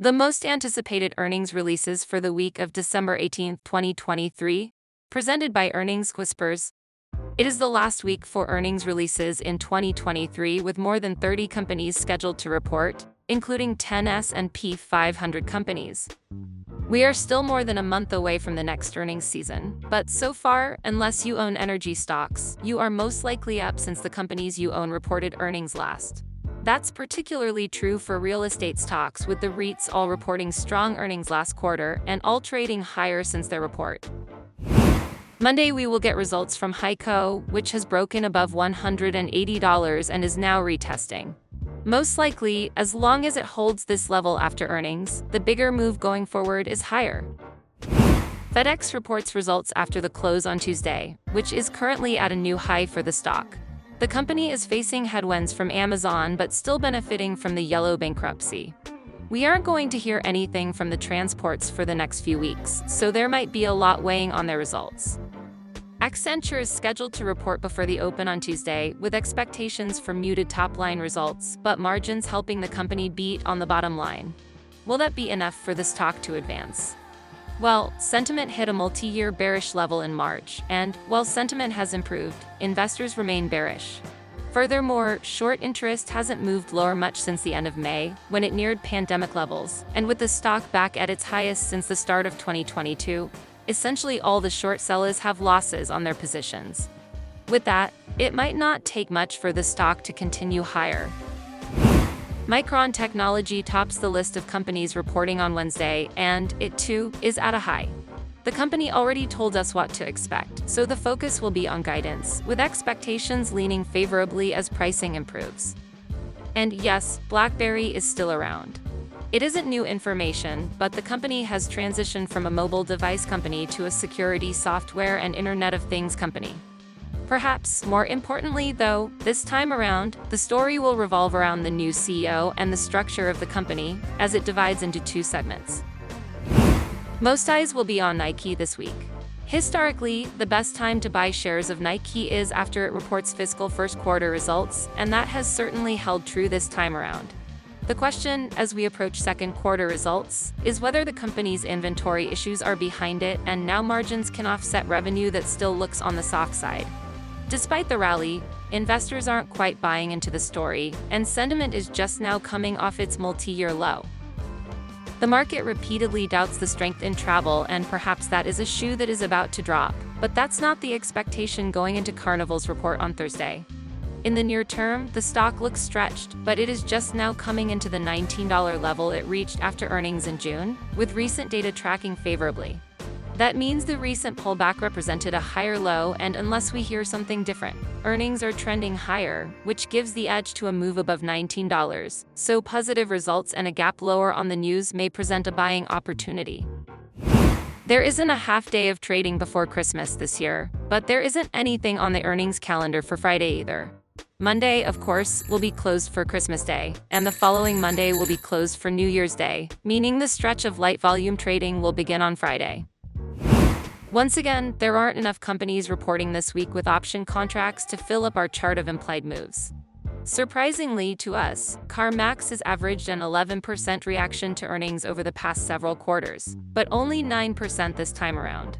The most anticipated earnings releases for the week of December 18, 2023, presented by Earnings Whispers. It is the last week for earnings releases in 2023 with more than 30 companies scheduled to report, including 10 S&P 500 companies. We are still more than a month away from the next earnings season, but so far, unless you own energy stocks, you are most likely up since the companies you own reported earnings last. That's particularly true for real estate stocks, with the REITs all reporting strong earnings last quarter and all trading higher since their report. Monday, we will get results from HEICO, which has broken above $180 and is now retesting. Most likely, as long as it holds this level after earnings, the bigger move going forward is higher. FedEx reports results after the close on Tuesday, which is currently at a new high for the stock. The company is facing headwinds from Amazon but still benefiting from the yellow bankruptcy. We aren't going to hear anything from the transports for the next few weeks, so there might be a lot weighing on their results. Accenture is scheduled to report before the open on Tuesday, with expectations for muted top line results, but margins helping the company beat on the bottom line. Will that be enough for the stock to advance? Well, sentiment hit a multi year bearish level in March, and while sentiment has improved, investors remain bearish. Furthermore, short interest hasn't moved lower much since the end of May, when it neared pandemic levels, and with the stock back at its highest since the start of 2022, essentially all the short sellers have losses on their positions. With that, it might not take much for the stock to continue higher. Micron Technology tops the list of companies reporting on Wednesday, and it too is at a high. The company already told us what to expect, so the focus will be on guidance, with expectations leaning favorably as pricing improves. And yes, BlackBerry is still around. It isn't new information, but the company has transitioned from a mobile device company to a security software and Internet of Things company. Perhaps more importantly, though, this time around, the story will revolve around the new CEO and the structure of the company, as it divides into two segments. Most eyes will be on Nike this week. Historically, the best time to buy shares of Nike is after it reports fiscal first quarter results, and that has certainly held true this time around. The question, as we approach second quarter results, is whether the company's inventory issues are behind it and now margins can offset revenue that still looks on the soft side. Despite the rally, investors aren't quite buying into the story, and sentiment is just now coming off its multi year low. The market repeatedly doubts the strength in travel, and perhaps that is a shoe that is about to drop, but that's not the expectation going into Carnival's report on Thursday. In the near term, the stock looks stretched, but it is just now coming into the $19 level it reached after earnings in June, with recent data tracking favorably. That means the recent pullback represented a higher low, and unless we hear something different, earnings are trending higher, which gives the edge to a move above $19. So, positive results and a gap lower on the news may present a buying opportunity. There isn't a half day of trading before Christmas this year, but there isn't anything on the earnings calendar for Friday either. Monday, of course, will be closed for Christmas Day, and the following Monday will be closed for New Year's Day, meaning the stretch of light volume trading will begin on Friday. Once again, there aren't enough companies reporting this week with option contracts to fill up our chart of implied moves. Surprisingly to us, CarMax has averaged an 11% reaction to earnings over the past several quarters, but only 9% this time around.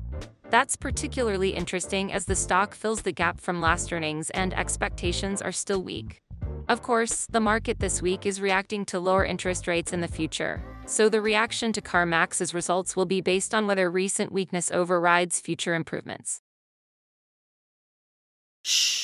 That's particularly interesting as the stock fills the gap from last earnings and expectations are still weak. Of course, the market this week is reacting to lower interest rates in the future, so the reaction to CarMax's results will be based on whether recent weakness overrides future improvements. Shh.